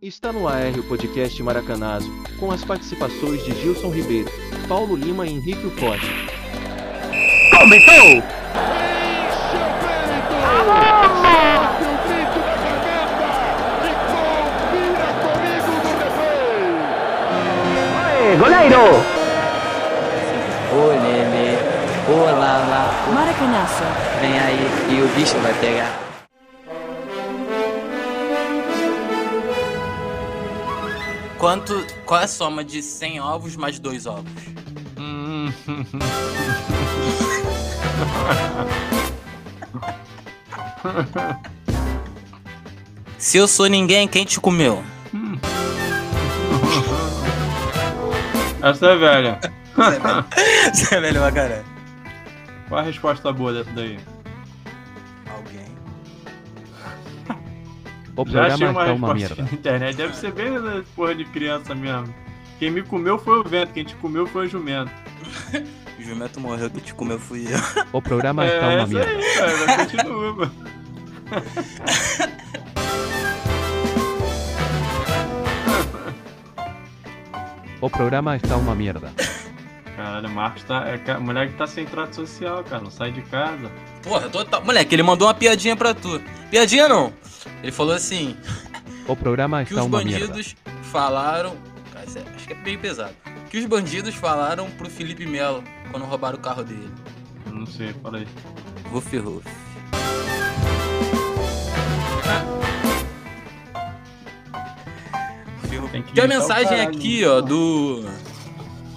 Está no AR o podcast Maracanazo, com as participações de Gilson Ribeiro, Paulo Lima e Henrique Forte. Começou! Aê, goleiro! Ô Lele, ô Lala, Maracanaço. vem aí e o bicho vai pegar. Quanto, qual é a soma de 100 ovos mais 2 ovos? Se eu sou ninguém, quem te comeu? Essa é velha. Você é velho pra caralho. Qual a resposta boa dessa daí? Alguém. O Já achei programa uma está uma resposta na internet. Deve ser bem da porra de criança mesmo. Quem me comeu foi o vento, quem te comeu foi o jumento. O jumento morreu, que te comeu fui eu. O programa está é, uma essa merda. aí, cara. Continua, mano. O programa está uma merda. Caralho, o Marcos tá. É moleque tá sem trato social, cara. Não sai de casa. Porra, total. Moleque, ele mandou uma piadinha pra tu. Piadinha não. Ele falou assim: O programa que está os uma merda. bandidos falaram. É- acho que é bem pesado. Que os bandidos falaram pro Felipe Melo quando roubaram o carro dele. Eu não sei, fala aí. Ruf, ruf. Tem que Tem uma mensagem caralho, aqui, né? ó, do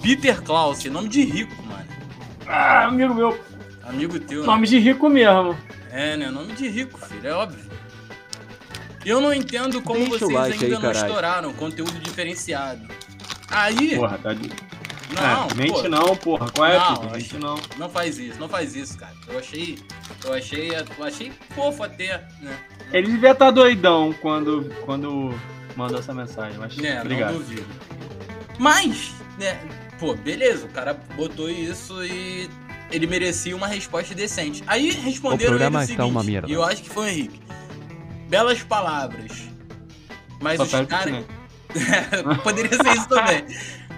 Peter Klaus, nome de rico, mano. Ah, amigo meu. Amigo teu. né? Nome de rico mesmo. É, né? Nome de rico, filho, é óbvio. Eu não entendo como Deixa vocês like ainda aí, não caralho. estouraram conteúdo diferenciado. Aí, Porra, tá de. não, é, mente pô, não, porra. Qual é, Não, Peter? Mente não. não faz isso, não faz isso, cara. Eu achei, eu achei, eu achei fofo até, né? Ele devia estar doidão quando, quando mandou essa mensagem, mas É, obrigado. não duvido. Mas, né, pô, beleza, o cara botou isso e ele merecia uma resposta decente. Aí responderam O programa ele o está seguinte, uma merda. e eu acho que foi o Henrique. Belas palavras. Mas Só os caras... Poderia ser isso também.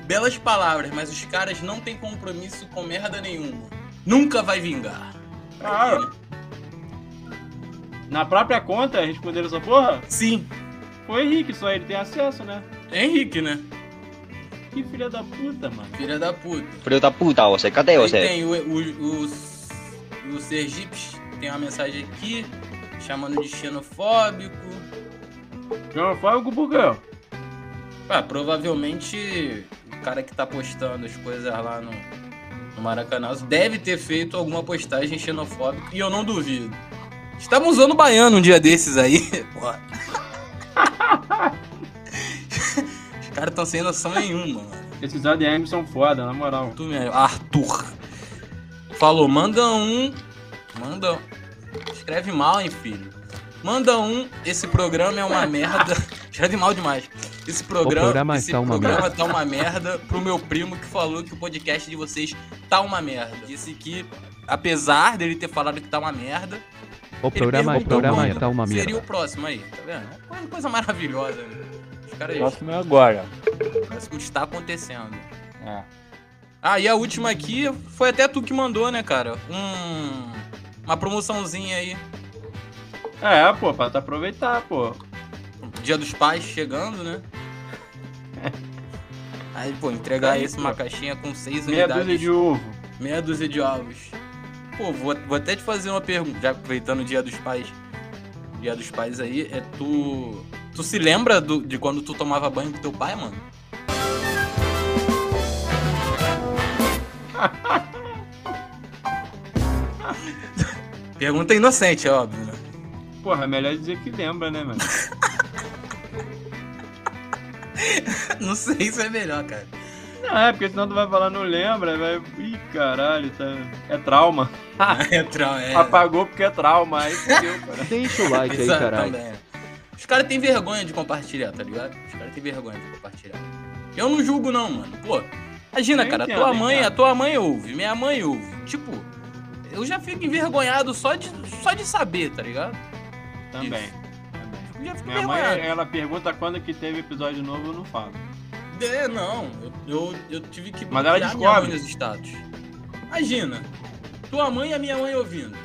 Belas palavras, mas os caras não têm compromisso com merda nenhuma. Nunca vai vingar. Ah, na própria conta, responderam essa porra? Sim, Foi Henrique, só ele tem acesso, né? é Henrique, né? Que filha da puta, mano. Filha da puta. Filho da puta, você, cadê Aí você? tem o, o, o, o Sergipe, tem uma mensagem aqui, chamando de xenofóbico. Não, foi o Bugão. Ah, provavelmente o cara que tá postando as coisas lá no, no Maracanã deve ter feito alguma postagem xenofóbica e eu não duvido. Estamos usando baiano um dia desses aí. Os caras estão sem noção nenhuma, mano. Esses ADMs são foda, na moral. Tu mesmo, Arthur. Falou, manda um. Manda. Escreve mal, hein, filho. Manda um. Esse programa é uma merda. Escreve mal demais. Esse programa, programa esse tá uma programa merda. tá uma merda pro meu primo que falou que o podcast de vocês tá uma merda. Disse que, apesar dele ter falado que tá uma merda, O ele programa, o programa quando está uma Seria o merda. próximo aí, tá vendo? É uma coisa maravilhosa, né? Os caras. Próximo é agora. O próximo está acontecendo. É. Ah, e a última aqui foi até tu que mandou, né, cara? Um, uma promoçãozinha aí. É, pô, pra tu aproveitar, pô. Dia dos Pais chegando, né? Aí, pô, entregar esse uma caixinha com seis Meia unidades. dúzia de ovo. Meia dúzia de ovos. Pô, vou, vou até te fazer uma pergunta, já aproveitando o Dia dos Pais. Dia dos Pais aí, é tu. Tu se lembra do- de quando tu tomava banho com teu pai, mano? Pergunta inocente, é óbvio, né? Porra, é melhor dizer que lembra, né, mano? Não sei se é melhor, cara. Não, é, porque senão tu vai falar não lembra, vai. Ih, caralho, tá... é trauma. É, tra- é. Apagou porque é trauma, aí fudeu, cara. Deixa o like aí, caralho. também. Os caras têm vergonha de compartilhar, tá ligado? Os caras têm vergonha de compartilhar. Eu não julgo, não, mano. Pô, imagina, Eu cara, entendo, tua mãe, entendo. a tua mãe ouve, minha mãe ouve. Tipo, eu já fico envergonhado só de, só de saber, tá ligado? Também. Fico já fico Minha mãe, ela pergunta quando que teve episódio novo, eu não falo. É, não. Eu, eu, eu tive que Mas ela minha status. Imagina, tua mãe e a minha mãe ouvindo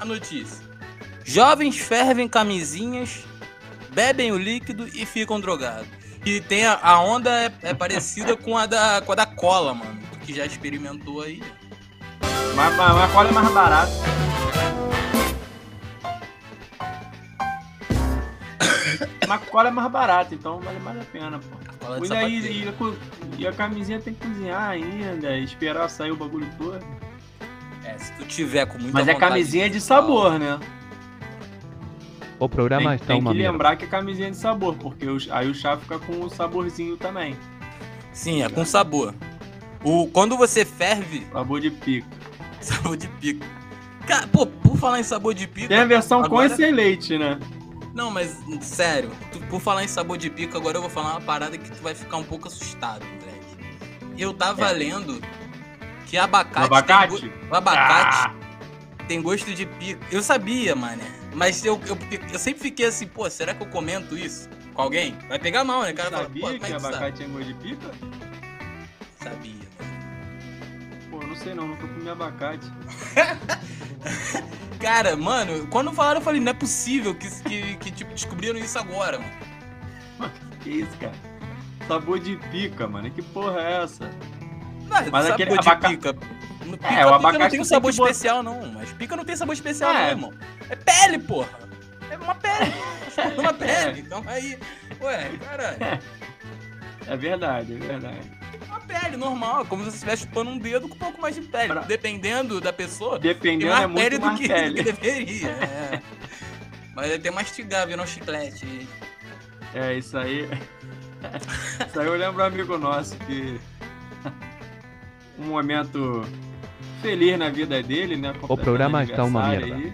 a notícia. Jovens fervem camisinhas, bebem o líquido e ficam drogados. E tem a, a onda é, é parecida com a, da, com a da cola, mano. Que já experimentou aí. Mas, mas, mas qual é mais barato? Mas cola é mais barato, então vale mais a pena, pô. De E, aí, e, a e a camisinha tem que cozinhar ainda, esperar sair o bagulho todo. É, se tu tiver com muita Mas é camisinha de sal, sabor, né? O programa Tem, está tem que uma merda. lembrar que é camisinha de sabor, porque o- aí o chá fica com o saborzinho também. Sim, é com sabor. O, quando você ferve, Sabor de pico. sabor de pico. Cara, pô, por falar em sabor de pico. Tem a versão com agora- e sem leite, né? Não, mas sério, tu- por falar em sabor de pico, agora eu vou falar uma parada que tu vai ficar um pouco assustado, moleque. Eu tava É. lendo que abacate. abacate? Tem go- abacate Ah, tem gosto de pico. Eu sabia, mané. Mas eu, eu, eu sempre fiquei assim, pô, será que eu comento isso com alguém? Vai pegar mal, né? O cara fala, sabia como é que abacate é gosto de pica? Sabia. Não sei não, nunca comi abacate. Cara, mano, quando falaram, eu falei, não é possível que, que, que tipo, descobriram isso agora, mano. Que isso, cara? Sabor de pica, mano. Que porra é essa? Não, Mas sabor aquele de abaca- pica. No- Pica, É, o pica não abacate tem um sabor tem que botar- especial, não. Mas pica não tem sabor especial, É. não, irmão. É pele, porra. É uma pele. É uma pele. Então aí, ué, caralho. É verdade, é verdade. É pele normal. É como se você estivesse chupando um dedo com um pouco mais de pele. Pra- Dependendo da pessoa, tem Dependendo mais é pele do mais que, pele. do que deveria. É. Mas é até mastigar, virar um chiclete. É, isso aí. isso aí eu lembro um amigo nosso que. um momento feliz na vida dele, né? O programa está uma merda. aí,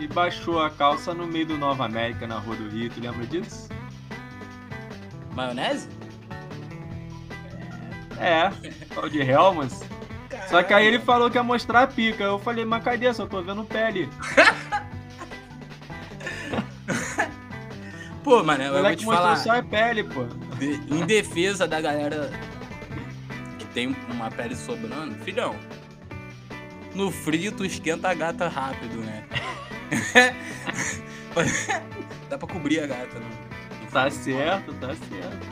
e baixou a calça no meio do Nova América, na Rua do Rio. Tu lembra disso? Maionese? É, tal de Helmans. Só que aí ele falou que ia mostrar a pica. Eu falei, mas cadê? Só tô vendo pele. Pô, mano, O eu vou te falar. só a pele, pô. De- em defesa da galera que tem uma pele sobrando, filhão. No frio tu esquenta a gata rápido, né? Dá pra cobrir a gata, né? Tá certo, tá certo.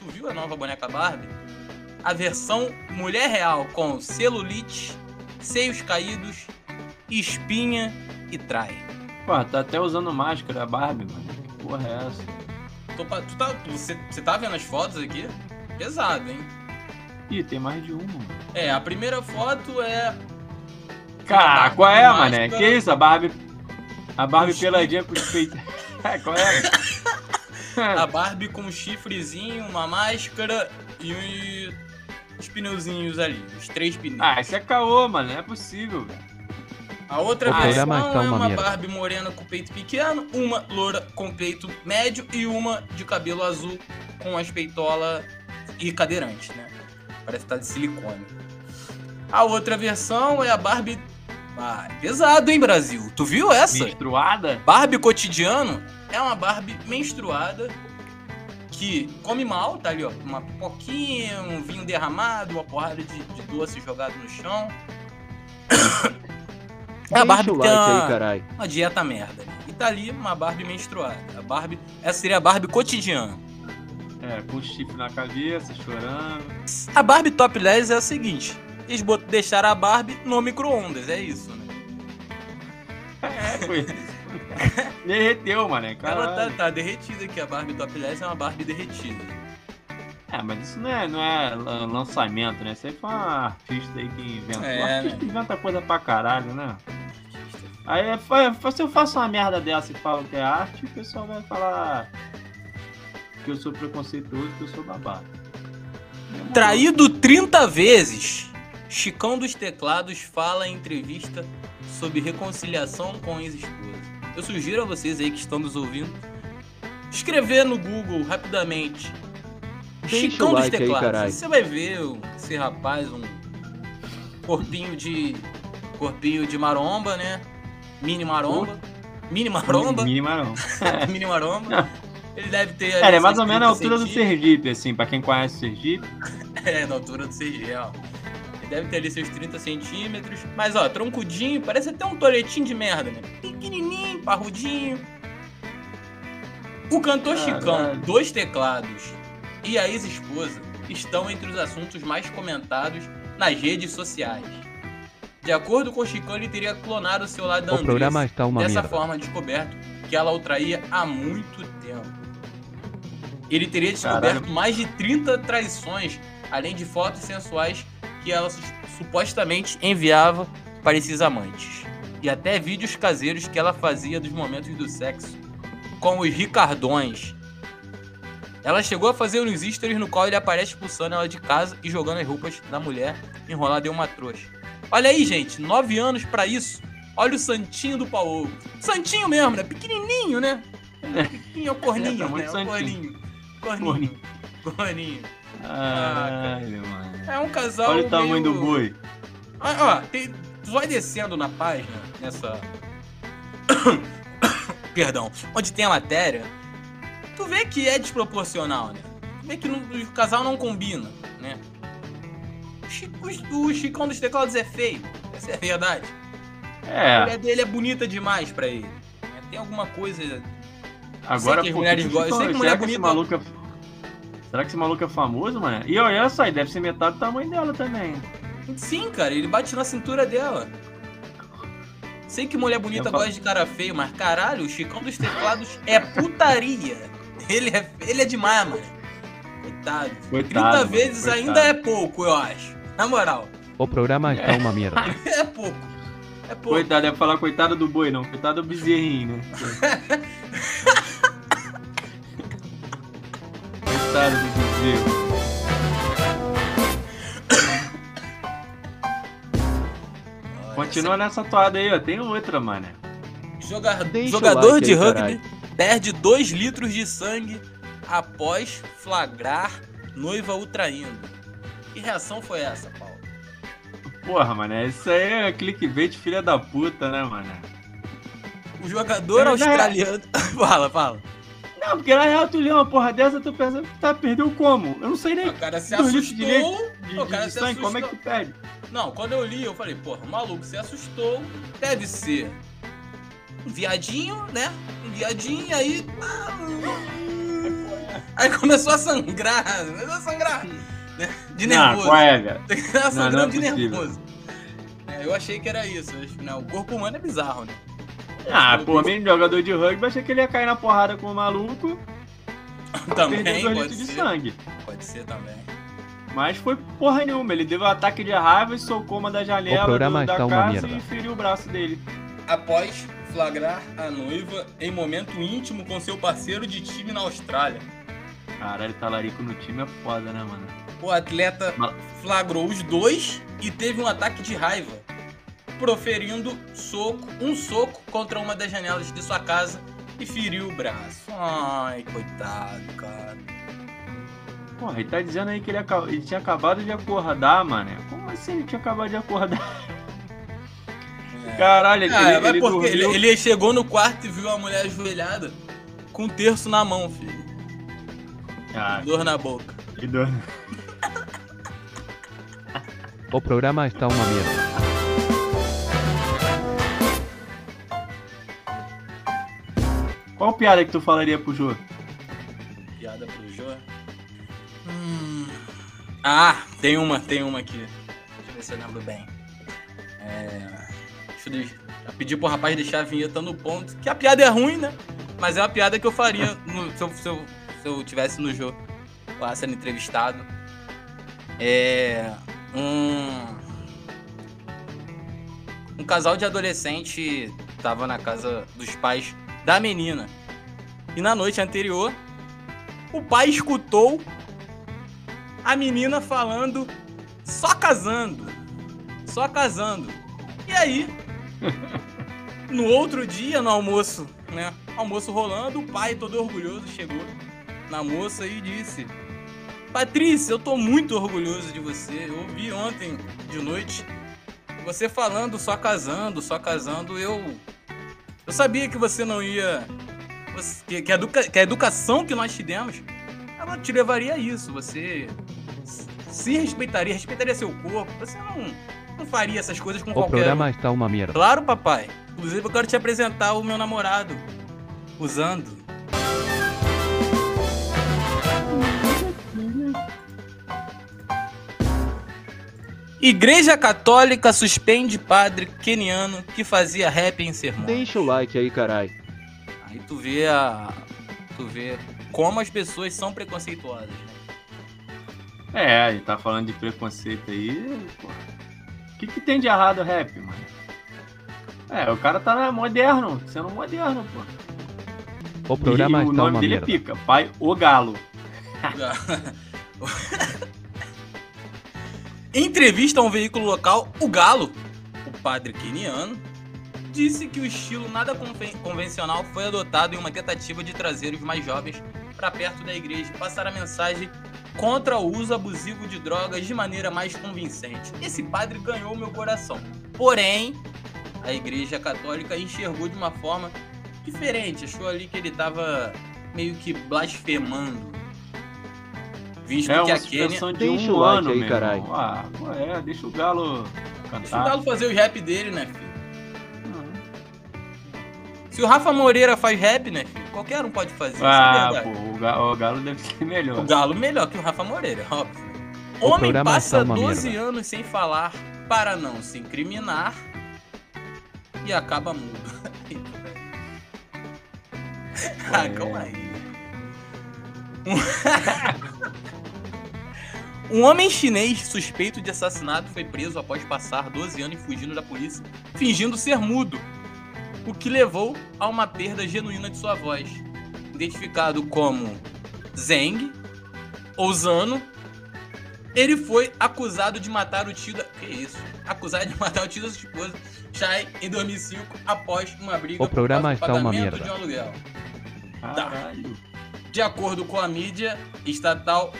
Tu viu a nova boneca Barbie? A versão mulher real com celulite, seios caídos, espinha e trai. Pô, tá até usando máscara, a Barbie, mano. Que porra é essa? Tô tu tá, você, você tá vendo as fotos aqui? Pesado, hein? Ih, tem mais de uma. É, a primeira foto é Cara, qual é, mané? Que isso? A Barbie. A Barbie peladinha com os peitos. É, qual é? a Barbie com um chifrezinho, uma máscara e os pneuzinhos ali, os três pneus. ah, isso é caô, mano. Não é possível, velho. A outra versão é uma uma merda. Barbie morena com peito pequeno, uma loura com peito médio e uma de cabelo azul com as peitolas e cadeirante, né? Parece que tá de silicone. A outra versão é a Barbie. Ah, é pesado, hein, Brasil? Tu viu essa? Menstruada? Barbie cotidiano é uma Barbie menstruada que come mal, tá ali, ó. Uma pipoquinha, um vinho derramado, uma porrada de, de doce jogado no chão. É a Barbie like uma, aí, carai. uma dieta merda. E tá ali uma Barbie menstruada. A Barbie, essa seria a Barbie cotidiana. É, com chifre na cabeça, chorando. A Barbie Top 10 é a seguinte: eles deixaram a Barbie no micro-ondas, é isso, né? É, foi isso. Derreteu, mané. Ela tá, Caralho. tá derretida aqui, a Barbie Top 10 é uma Barbie derretida. É, mas isso não é, não é lan- lançamento, né? Isso aí foi uma artista aí que inventou. É, artista né? inventa coisa pra caralho, né? Aí é- se eu faço uma merda dessa e falo que é arte, o pessoal vai falar que eu sou preconceituoso, que eu sou. Demorou. Traído 30 vezes, Chicão dos Teclados fala em entrevista sobre reconciliação com ex-esposa. Eu sugiro a vocês aí que estão nos ouvindo escrever no Google rapidamente Deixa Chicão dos like aí, Teclados. carai. Você vai ver o- esse rapaz, um corpinho de corpinho de maromba, né? Mini maromba. Mini maromba. Mini maromba. Mini maromba. Ele deve ter. É, ele é mais ou menos a 30 altura do. Sergipe, assim, pra quem conhece o Sergipe. É, na altura do CG, ó. Deve ter ali seus 30 centímetros. Mas, ó, troncudinho, parece até um toletinho de merda, né? Pequenininho, parrudinho. O cantor Caralho. Chicão, dois teclados e a ex-esposa estão entre os assuntos mais comentados nas redes sociais. De acordo com o Chicão, ele teria clonado o celular da Andressa dessa merda. forma descoberto que ela o traía há muito tempo. Ele teria descoberto Caralho. mais de 30 traições, além de fotos sensuais que ela su- supostamente enviava para esses amantes. E até vídeos caseiros que ela fazia dos momentos do sexo, com os Ricardões. Ela chegou a fazer uns stories no qual ele aparece expulsando ela de casa e jogando as roupas da mulher enrolada em uma trouxa. Olha aí, gente, nove anos pra isso. Olha o santinho do Paulo. Santinho mesmo, né? Pequenininho, né? Pequenininho, é o corninho, É, tá né? O santinho. corninho. Corninho. Corninho. Caralho, mano. É um casal. Olha o tamanho meio- do boi. Ó, ó, tem- tu vai descendo na página, nessa. Perdão. Onde tem a matéria, tu vê que é desproporcional, né? Tu vê que no- o casal não combina, né? O, Chi- o- Chicão dos teclados é feio. Essa é a verdade. A É, mulher dele é bonita demais pra ele. né? Tem alguma coisa. agora que as pô, mulheres gostam. Eu sei que mulher que esse bonita- maluco é... Será que esse maluco é famoso, mano? E olha só, ele deve ser metade do tamanho dela também. Sim, cara, ele bate na cintura dela. Sei que mulher bonita gosta de cara feio, mas caralho, o Chicão dos teclados é putaria. Ele é, ele é demais, mano. Coitado. Coitado, 30 mano, vezes coitado. ainda é pouco, eu acho. Na moral, O programa está uma merda. é pouco. É pouco. Coitado, deve falar coitado do boi, não. Coitado do bezerrinho, né? coitado do bezerro. Continua nessa toada aí, ó. Tem outra, mano. Joga- jogador like de aí, rugby caralho. perde 2 litros de sangue após flagrar noiva o traindo. Que reação foi essa, Paulo? Porra, mano. Isso aí é clickbait filha da puta, né, mano? O jogador é- australiano. fala, fala. Não, porque na real tu lê uma porra dessa, tu pensa, tá, perdeu como? Eu não sei nem O cara se litros de assustou. de, o cara de se sangue, como é que assustou. tu perde? Não, quando eu li, eu falei, porra, o maluco se assustou. Deve ser um viadinho, né? Um viadinho, aí. Aí começou a sangrar. Começou a sangrar. Né? De Não, nervoso. qual é, velho? Tava Não, sangrando não é de nervoso. É, eu achei que era isso. Não, o corpo humano é bizarro, né? Ah, pô, mesmo jogador de rugby, achei que ele ia cair na porrada com o maluco, Também dois pode litros de ser. sangue. Pode ser também. Mas foi porra nenhuma, ele deu um ataque de raiva e socou uma da janela O programa do- da uma casa e feriu o braço dele. Após flagrar a noiva em momento íntimo com seu parceiro de time na Austrália. Caralho, talarico no time é foda, né, mano? O atleta flagrou os dois e teve um ataque de raiva, proferindo soco, um soco contra uma das janelas de sua casa e feriu o braço. Ai, coitado, cara. Porra, ele tá dizendo aí que ele, ele tinha acabado de acordar, mano. Como assim ele tinha acabado de acordar? Caralho, ele, Ah, ele, mas ele porque ele, dormiu... ele chegou no quarto e viu a mulher ajoelhada com um terço na mão, filho. Ah, Dor na boca. ele dormiu. O programa está uma merda. Qual piada que tu falaria pro Jô? Piada pro Jô. Hum. Ah, tem uma, tem uma aqui. Deixa eu ver se eu lembro bem. É. Deixa eu eu pedir pro rapaz deixar a vinheta no ponto. Que a piada é ruim, né? Mas é uma piada que eu faria no- se, eu, se, eu, se eu tivesse no jogo lá sendo entrevistado. É. Um. Um casal de adolescente tava na casa dos pais da menina. E na noite anterior, o pai escutou a menina falando só casando. Só casando. E aí, no outro dia, no almoço, né? Almoço rolando, o pai, todo orgulhoso, chegou na moça e disse: Patrícia, eu tô muito orgulhoso de você. Eu ouvi ontem de noite você falando só casando, só casando. Eu Eu sabia que você não ia. você- que, que a educa- que a educação que nós te demos ela te levaria a isso. Você se respeitaria, respeitaria seu corpo. Você não, não faria essas coisas com O qualquer um. programa está uma merda. Claro, papai. Inclusive, eu quero te apresentar o meu namorado. Usando. Igreja Católica suspende padre keniano que fazia rap em sermão. Deixa o like aí, carai. Aí tu vê a. Tu vê como as pessoas são preconceituosas. né? É, aí tá falando de preconceito aí, pô. O que, que tem de errado o rap, mano? É, o cara tá moderno, sendo moderno, pô. O programa e o nome dele merda. é Pica, pai O Galo. Em entrevista a um veículo local, o Galo, o padre keniano, disse que o estilo nada conven- convencional foi adotado em uma tentativa de trazer os mais jovens para perto da igreja e passar a mensagem contra o uso abusivo de drogas de maneira mais convincente. Esse padre ganhou meu coração. Porém, a igreja católica enxergou de uma forma diferente. Achou ali que ele estava meio que blasfemando. Visto É que uma a suspensão de Deixa um o like ano, aí, meu carai. irmão. Ah, é, deixa o Galo cantar. Deixa o Galo fazer o rap dele, né, filho? Uhum. Se o Rafa Moreira faz rap, né, filho? Qualquer um pode fazer, Ah, isso é pô, o Galo, o Galo deve ser melhor. O Galo melhor que o Rafa Moreira, óbvio. O Homem passa está uma 12 merda. anos sem falar para não se incriminar e acaba mudo. ah, É. calma aí. Um homem chinês suspeito de assassinato foi preso após passar 12 anos fugindo da polícia, fingindo ser mudo, o que levou a uma perda genuína de sua voz. Identificado como Zeng ou Zano, ele foi acusado de matar o tio da... Que isso? Acusado de matar o tio da sua esposa, Chai, em 2005, após uma briga O programa por causa do está uma merda. de um aluguel. Caralho. De acordo com a mídia estatal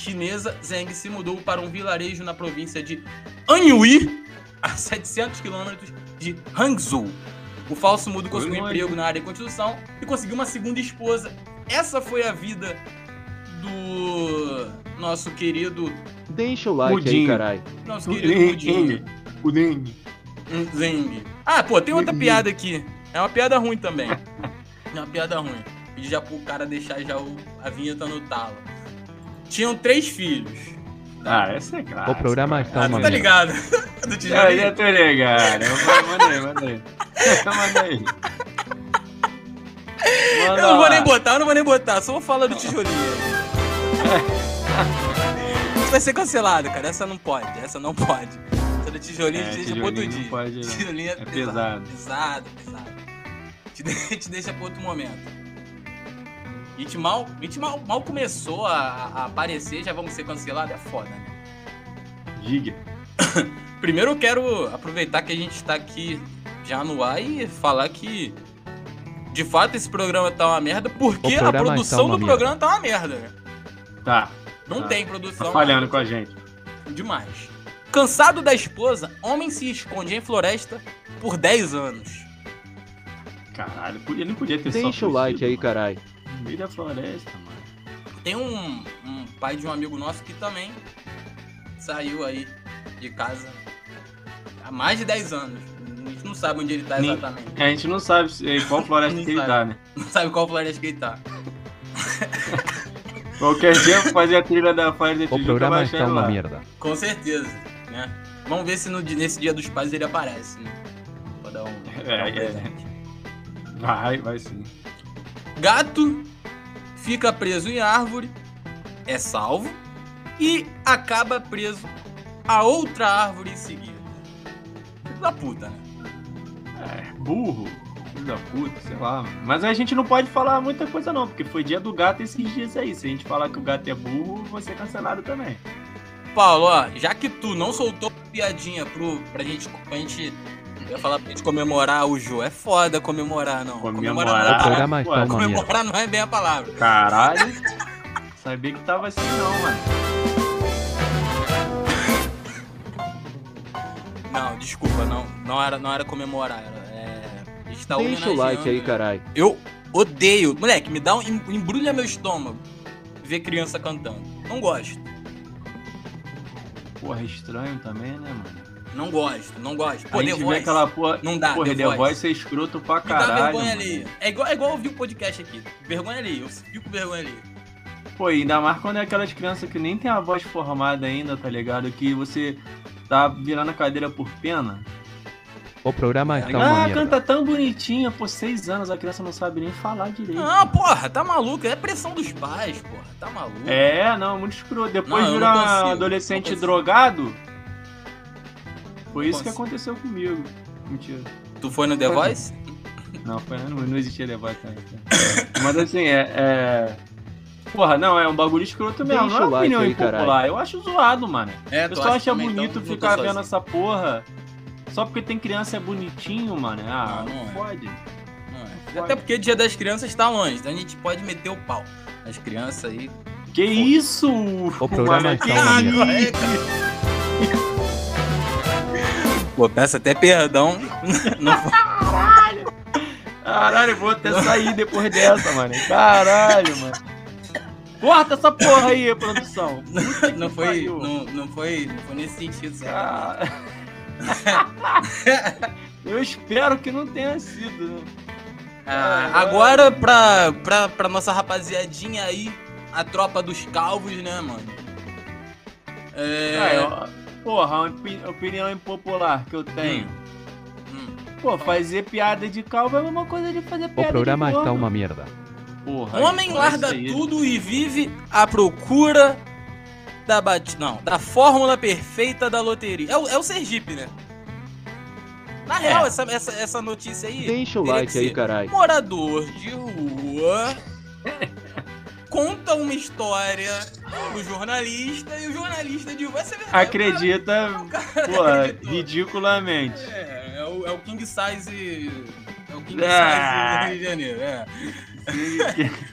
chinesa, Zeng se mudou para um vilarejo na província de Anhui, a 700 quilômetros de Hangzhou. O falso mudo conseguiu um emprego na área de construção e conseguiu uma segunda esposa. Essa foi a vida do nosso querido, Deixa o like aí, Mudinho. carai. nosso querido Mudinho. O Dengue. Um Zeng. Ah, pô, tem outra piada aqui. É uma piada ruim também. É uma piada ruim. Pedi já pro cara deixar já o- a vinheta no talo. Tinham três filhos. Ah, essa é clássica. O programa está Ah, uma tu tá ligado? Do tijolinho. já tô ligado. Eu- Manda aí, manda Eu não vou lá. nem botar, eu não vou nem botar, só vou falar do tijolinho. Isso vai ser cancelado, cara. Essa não pode, essa não pode. Essa do tijolinho É, outro tijolinho não dia. pode, não. tijolinho é, É pesado. pesado. Pesado, pesado. Te, de- te deixa pro outro momento. A gente mal, a gente mal, mal começou a, a aparecer, já vamos ser cancelados, é foda, né? Diga. Primeiro eu quero aproveitar que a gente tá aqui já no ar e falar que de fato esse programa tá uma merda, porque a programa produção está uma do merda. programa tá uma merda? Tá. Não Tá. tem produção. Tá falhando com a gente. Demais. Cansado da esposa, homem se esconde em floresta por 10 anos. Caralho, ele não podia ter Deixa só o like aí, carai. Meio da floresta, mano. Tem um, um pai de um amigo nosso que também saiu aí de casa há mais de 10 anos. A gente não sabe onde ele tá exatamente. A gente não sabe em qual floresta que ele tá, né? Não sabe qual floresta que ele tá. Qualquer dia eu vou fazer a trilha da Fire da O programa está uma lá. merda. Com certeza, né? Vamos ver se no, nesse dia dos pais ele aparece, né? Vou dar um, É, um é. presente. Vai, vai sim. Gato fica preso em árvore, é salvo e acaba preso a outra árvore em seguida. Filho da puta, né? É, burro. Filho da puta, sei lá. Mas a gente não pode falar muita coisa não, porque foi dia do gato esses dias aí. Se a gente falar que o gato é burro, vai ser cancelado também. Paulo, ó, já que tu não soltou piadinha pro, pra gente, pra gente, eu ia falar pra gente comemorar o Jô, é foda comemorar, não. Comemorar. não é uma merda. Comemorar não é bem a palavra. Caralho. Sabia que tava assim não, mano. Não, desculpa, não, não era, não era comemorar, era, é, está Deixa o like aí, carai. Eu odeio. Moleque, me dá um. em- embrulha meu estômago ver criança cantando. Não gosto. Porra, é estranho também, né, mano? Não gosto, não gosto. Pô, a The gente vê Voice. aquela porra. Não dá, Porra, The The Voice. Voice é escroto pra Me dá caralho. vergonha mano. ali. É igual, é igual ouvir o podcast aqui. Vergonha ali. Eu fico com vergonha ali. Pô, ainda mais quando é aquelas crianças que nem tem a voz formada ainda, tá ligado? Que você tá virando a cadeira por pena. O programa está uma Ah, merda. canta tão bonitinha, por seis anos a criança não sabe nem falar direito. Não, porra, tá maluco. É pressão dos pais, porra. Tá maluco. É, não, muito escroto. Depois Não, vira não consigo, adolescente drogado. Foi isso que aconteceu comigo. Mentira. Tu foi no The. Voice? Não, foi, não, não existia levar também. Mas assim, é, é. Porra, não, é um bagulho escroto mesmo. Deixa não é o like opinião aí, impopular. caralho. Eu acho zoado, mano. É, O pessoal acha bonito então, ficar vendo essa porra. Só porque tem criança é bonitinho, mano. Ah, Não, não, não é. pode. Não é. Pode. Até porque Dia das Crianças tá longe, então a gente pode meter o pau. As crianças aí. Que isso? O programa está que uma. Pô, peço até perdão. Não Caralho, eu vou até sair depois dessa, mano. Caralho, mano. Corta essa porra aí, produção. Puta Não foi, não, não foi, não foi nesse sentido, certo? Cara... Eu espero que não tenha sido? Ah, agora pra, pra, pra nossa rapaziadinha aí, a tropa dos calvos, né, mano? É. Ah, eu- Porra, uma opi- opinião impopular que eu tenho. hum, Pô, fazer piada de calvo é a mesma coisa de fazer O piada programa de está uma merda. Porra, Homem larga tudo e vive à procura da bat... não, da fórmula perfeita da loteria. É o, é o Sergipe, né? Na real, essa, essa, essa notícia aí. Deixa o like aí, carai. Morador de rua conta uma história pro jornalista e o jornalista de rua. Essa é verdade. Acredita, O cara- pô, ridiculamente. É, é o, é o King Size. É o King Ah. Size do Rio de Janeiro, é.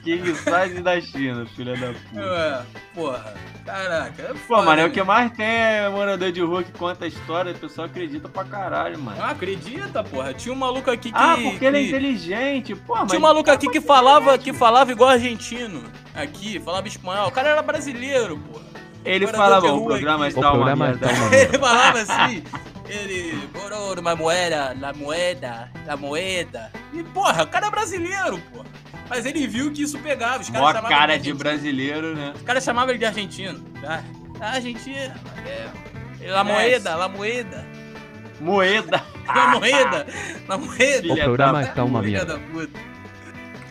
King size da China, filha da puta. É, porra. Caraca. É Pô, mano, é o que mais tem é morador de rua que conta a história, o pessoal acredita pra caralho, mano. Ah, acredita, porra. Tinha um maluco aqui que. Ah, porque ele é que- inteligente, mas... Tinha um maluco aqui que falava, que falava igual argentino. Aqui, falava espanhol. O cara era brasileiro, porra. Ele falava, de o programa está uma programa merda. está uma merda. Ele falava assim. Ele. Bororo, uma moeda, la moeda, la moeda. E, porra, o cara é brasileiro, porra. Mas ele viu que isso pegava. Os caras Mó cara de argentino. brasileiro, né? Os caras chamavam ele de argentino. Ah, a Argentina. É. La moeda, la moeda. Moeda. La moeda, la moeda. O programa está uma merda.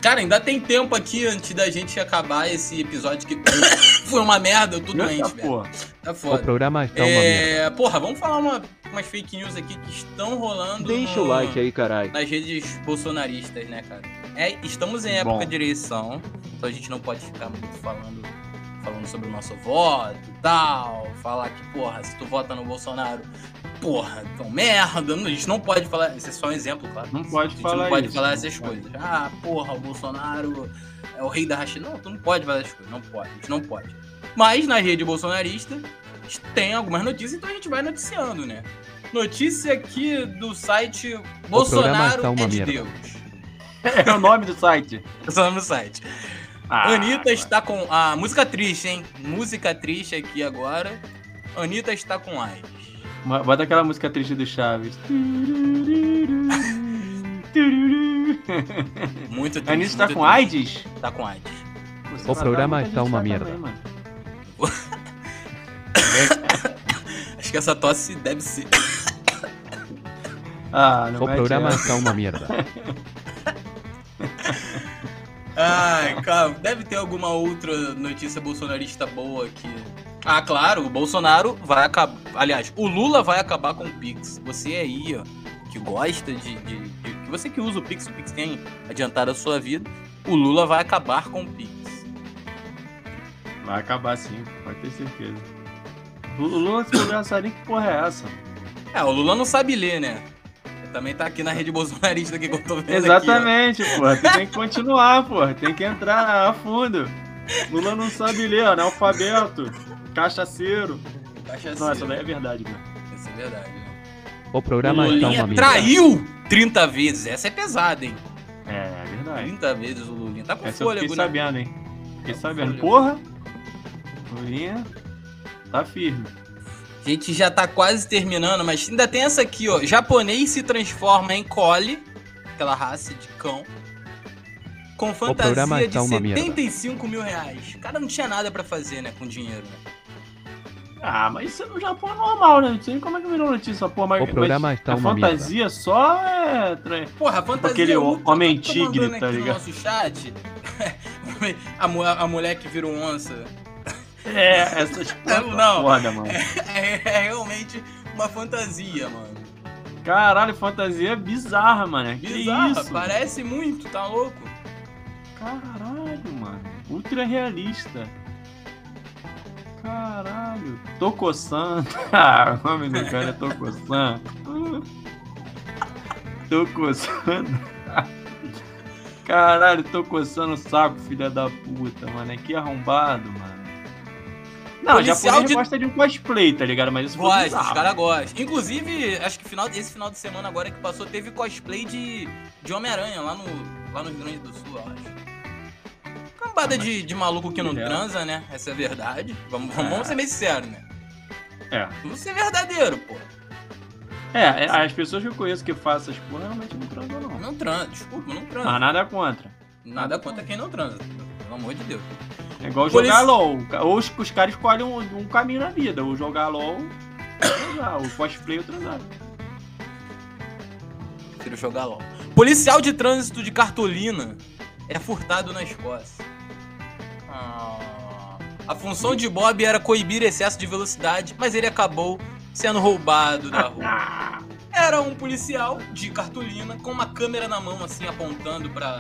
Cara, ainda tem tempo aqui antes da gente acabar esse episódio que foi uma merda, eu tô doente, Eita, velho. porra. Tá O foda. programa está uma merda. É, porra, vamos falar uma, umas fake news aqui que estão rolando Deixa no- o like aí, carai. nas redes bolsonaristas, né, cara? É, estamos em época Bom. de eleição, então a gente não pode ficar muito falando, falando sobre o nosso voto e tal, falar que, porra, se tu vota no Bolsonaro, porra, tão merda. A gente não pode falar, esse é só um exemplo, claro. Não pode a gente falar não pode isso, falar essas pode. coisas. Ah, porra, o Bolsonaro é o rei da racha. Não, tu não pode falar essas coisas, não pode, a gente não pode. Mas na rede bolsonarista tem algumas notícias, então a gente vai noticiando, né? Notícia aqui do site Bolsonaro é de merda. Deus. É o nome do site. É o nome do site. Ah, Anitta está com. A música triste, hein? Música triste aqui agora. Anitta está com AIDS. Bota aquela música triste do Chaves. Muito triste. A Anitta tá muito com triste. AIDS? Tá com AIDS. Você O programa está uma merda. também. Acho que essa tosse deve ser. Ah, não O programa está uma merda. Ai, cara, deve ter alguma outra notícia bolsonarista boa aqui. Ah, claro, o Bolsonaro vai acabar. Aliás, o Lula vai acabar com o Pix. Você aí, ó, que gosta de. de, de- que você que usa o Pix, o Pix tem adiantado a sua vida. O Lula vai acabar com o Pix. Vai acabar sim, pode ter certeza. O Lula se saber que porra é essa. É, o Lula não sabe ler, né? Também tá aqui na rede bolsonarista que eu tô vendo Exatamente, porra. Tu tem que continuar, porra. Tem que entrar a fundo. Lula não sabe ler, analfabeto, cachaceiro. aqui, ó. Cachaceiro. Nossa, daí é verdade, mano. Isso é verdade, né? O programa Lulinha uma merda. traiu 30 vezes. Essa é pesada, hein? É, é verdade. 30 vezes o Lulinha. Tá com Essa eu fôlego, fiquei né? sabendo, hein? Fiquei Tá sabendo. fôlego. Porra! Lulinha tá firme. A gente já tá quase terminando, mas ainda tem essa aqui, ó. Japonês se transforma em Collie, aquela raça de cão, com fantasia de tá merda. 75 mil reais. O cara não tinha nada pra fazer, né, com dinheiro. Ah, mas isso no Japão é normal, né? Não sei como é que virou notícia, porra. Mas, O programa mas está a uma fantasia só é. Porra, a fantasia aquele ultra, homem tô tigre, tá aqui no ligado? nosso chat. a, mu- a mulher que vira um onça. É, essas porra Não, tá não. foda, mano. É, é realmente uma fantasia, mano. Caralho, fantasia bizarra, mano. Que Bizarra, isso? parece muito, tá louco? Caralho, mano. Ultra realista. Caralho. Tô coçando. Ah, o nome do cara é Tô coçando. Tô coçando. Caralho, tô coçando o saco, filha da puta, mano. É que arrombado, mano. Não, Policial japonês de- gosta de um cosplay, tá ligado? Mas isso foi Gosta, os caras gostam. Inclusive, acho que final, esse final de semana agora que passou, teve cosplay de, de Homem-Aranha lá no, lá no Rio Grande do Sul, eu acho. Cambada de, de maluco que não É. transa, né? Essa é a verdade. Vamos, É. vamos ser bem sinceros, né? É. Vamos ser verdadeiro, pô. É, é, as pessoas que eu conheço que fazem essas porra realmente não transam, não. Não transa, desculpa, não transa. Mas nada contra. Nada contra quem não transa. Pelo amor de Deus. É igual jogar LOL. Ou os, os caras escolhem um, um caminho na vida. Ou jogar LOL, ou. O cosplay ou transar. Prefiro jogar LOL. Policial de trânsito de cartolina é furtado na Escócia. Ah, a função de Bob era coibir excesso de velocidade, mas ele acabou sendo roubado da rua. Era um policial de cartolina com uma câmera na mão, assim, apontando pra,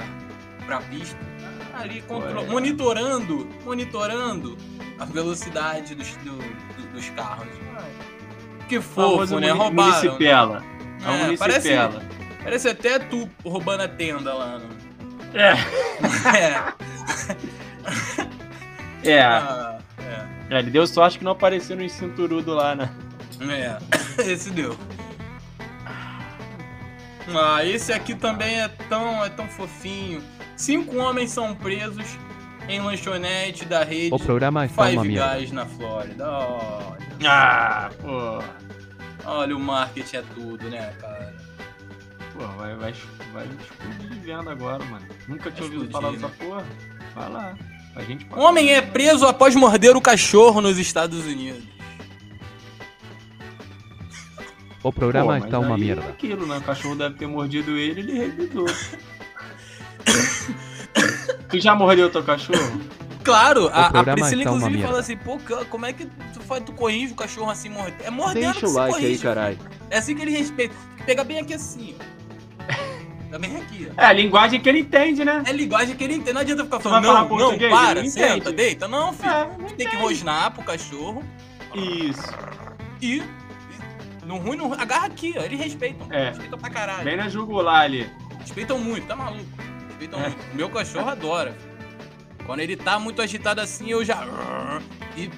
pra pista. Ali, contro- monitorando, monitorando a velocidade dos, do- do- dos carros. Que fofo, né? Roubaram. Municipela. A É, parece, municipela. parece até tu roubando a tenda lá. No... É. É. É. Ah, é. É, Ele deu sorte que não apareceu no cinturudo lá, né? É, esse deu. Ah, esse aqui também é tão, é tão fofinho. Cinco homens são presos em lanchonete da rede O programa está uma Five merda. Guys na Flórida. Olha, Ah, pô. olha, o marketing é tudo, né, cara? Pô, vai, vai, vai explodir de venda agora, mano. Nunca tinha ouvido falar dessa porra. Vai lá. A gente Um homem é preso após morder o cachorro nos Estados Unidos. O programa Pô, mas está uma aí É merda. aquilo, né? O cachorro deve ter mordido ele ele revidou. tu já mordeu teu cachorro? Claro, a, a programa Priscila uma inclusive fala assim, pô, como é que tu faz, tu corrige o cachorro assim mordendo? É mordendo Deixa que o se like corrige. aí, caralho. É assim que ele respeita. Tem que pegar bem aqui assim, ó. Pega bem aqui, ó. É a linguagem que ele entende, né? É linguagem que ele entende. Não adianta ficar falando, não, não, para, Ele senta, entende. deita. Não, filho. É, Tu tem que rosnar pro cachorro Isso. e... e no ruim, no ruim, agarra aqui, ó. Eles respeitam. É. Respeitam pra caralho. Bem na jugular ali. Respeitam muito, tá maluco? Muito. Meu cachorro adora. Quando ele tá muito agitado assim, eu já. E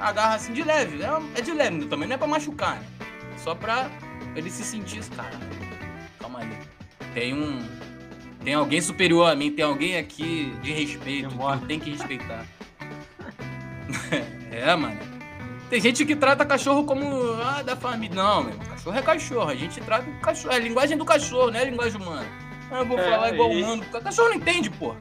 agarra assim de leve. É, é de leve, também não é pra machucar, né? Só pra ele se sentir esse cara. Calma aí. Tem um. Tem alguém superior a mim, tem alguém aqui de respeito, que tenho que respeitar. é, mano. Tem gente que trata cachorro como ah, da família. Não, meu. Cachorro é cachorro. A gente trata o cachorro. É a linguagem do cachorro, não é a linguagem humana. Ah, eu vou É, falar igual e- humano. porque o Cachorro não entende, pô.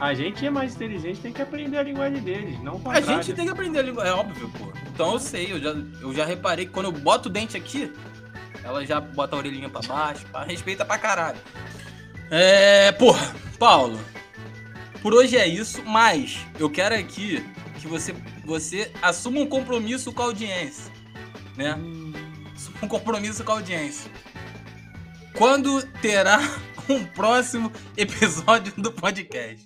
A gente é mais inteligente, tem que aprender a linguagem deles, não o A gente tem que aprender a língua. É óbvio, pô. Então eu sei, eu já, eu já reparei que quando eu boto o dente aqui, ela já bota a orelhinha pra baixo, pá, respeita pra caralho. É. Porra, Paulo. Por hoje é isso, mas eu quero aqui que você, você assuma um compromisso com a audiência. Né? Assuma um compromisso com a audiência. Quando terá um próximo episódio do podcast?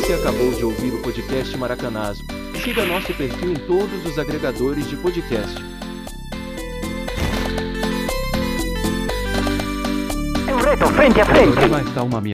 Você acabou de ouvir o podcast Maracanazo. Siga nosso perfil em todos os agregadores de podcast. O programa está uma merda.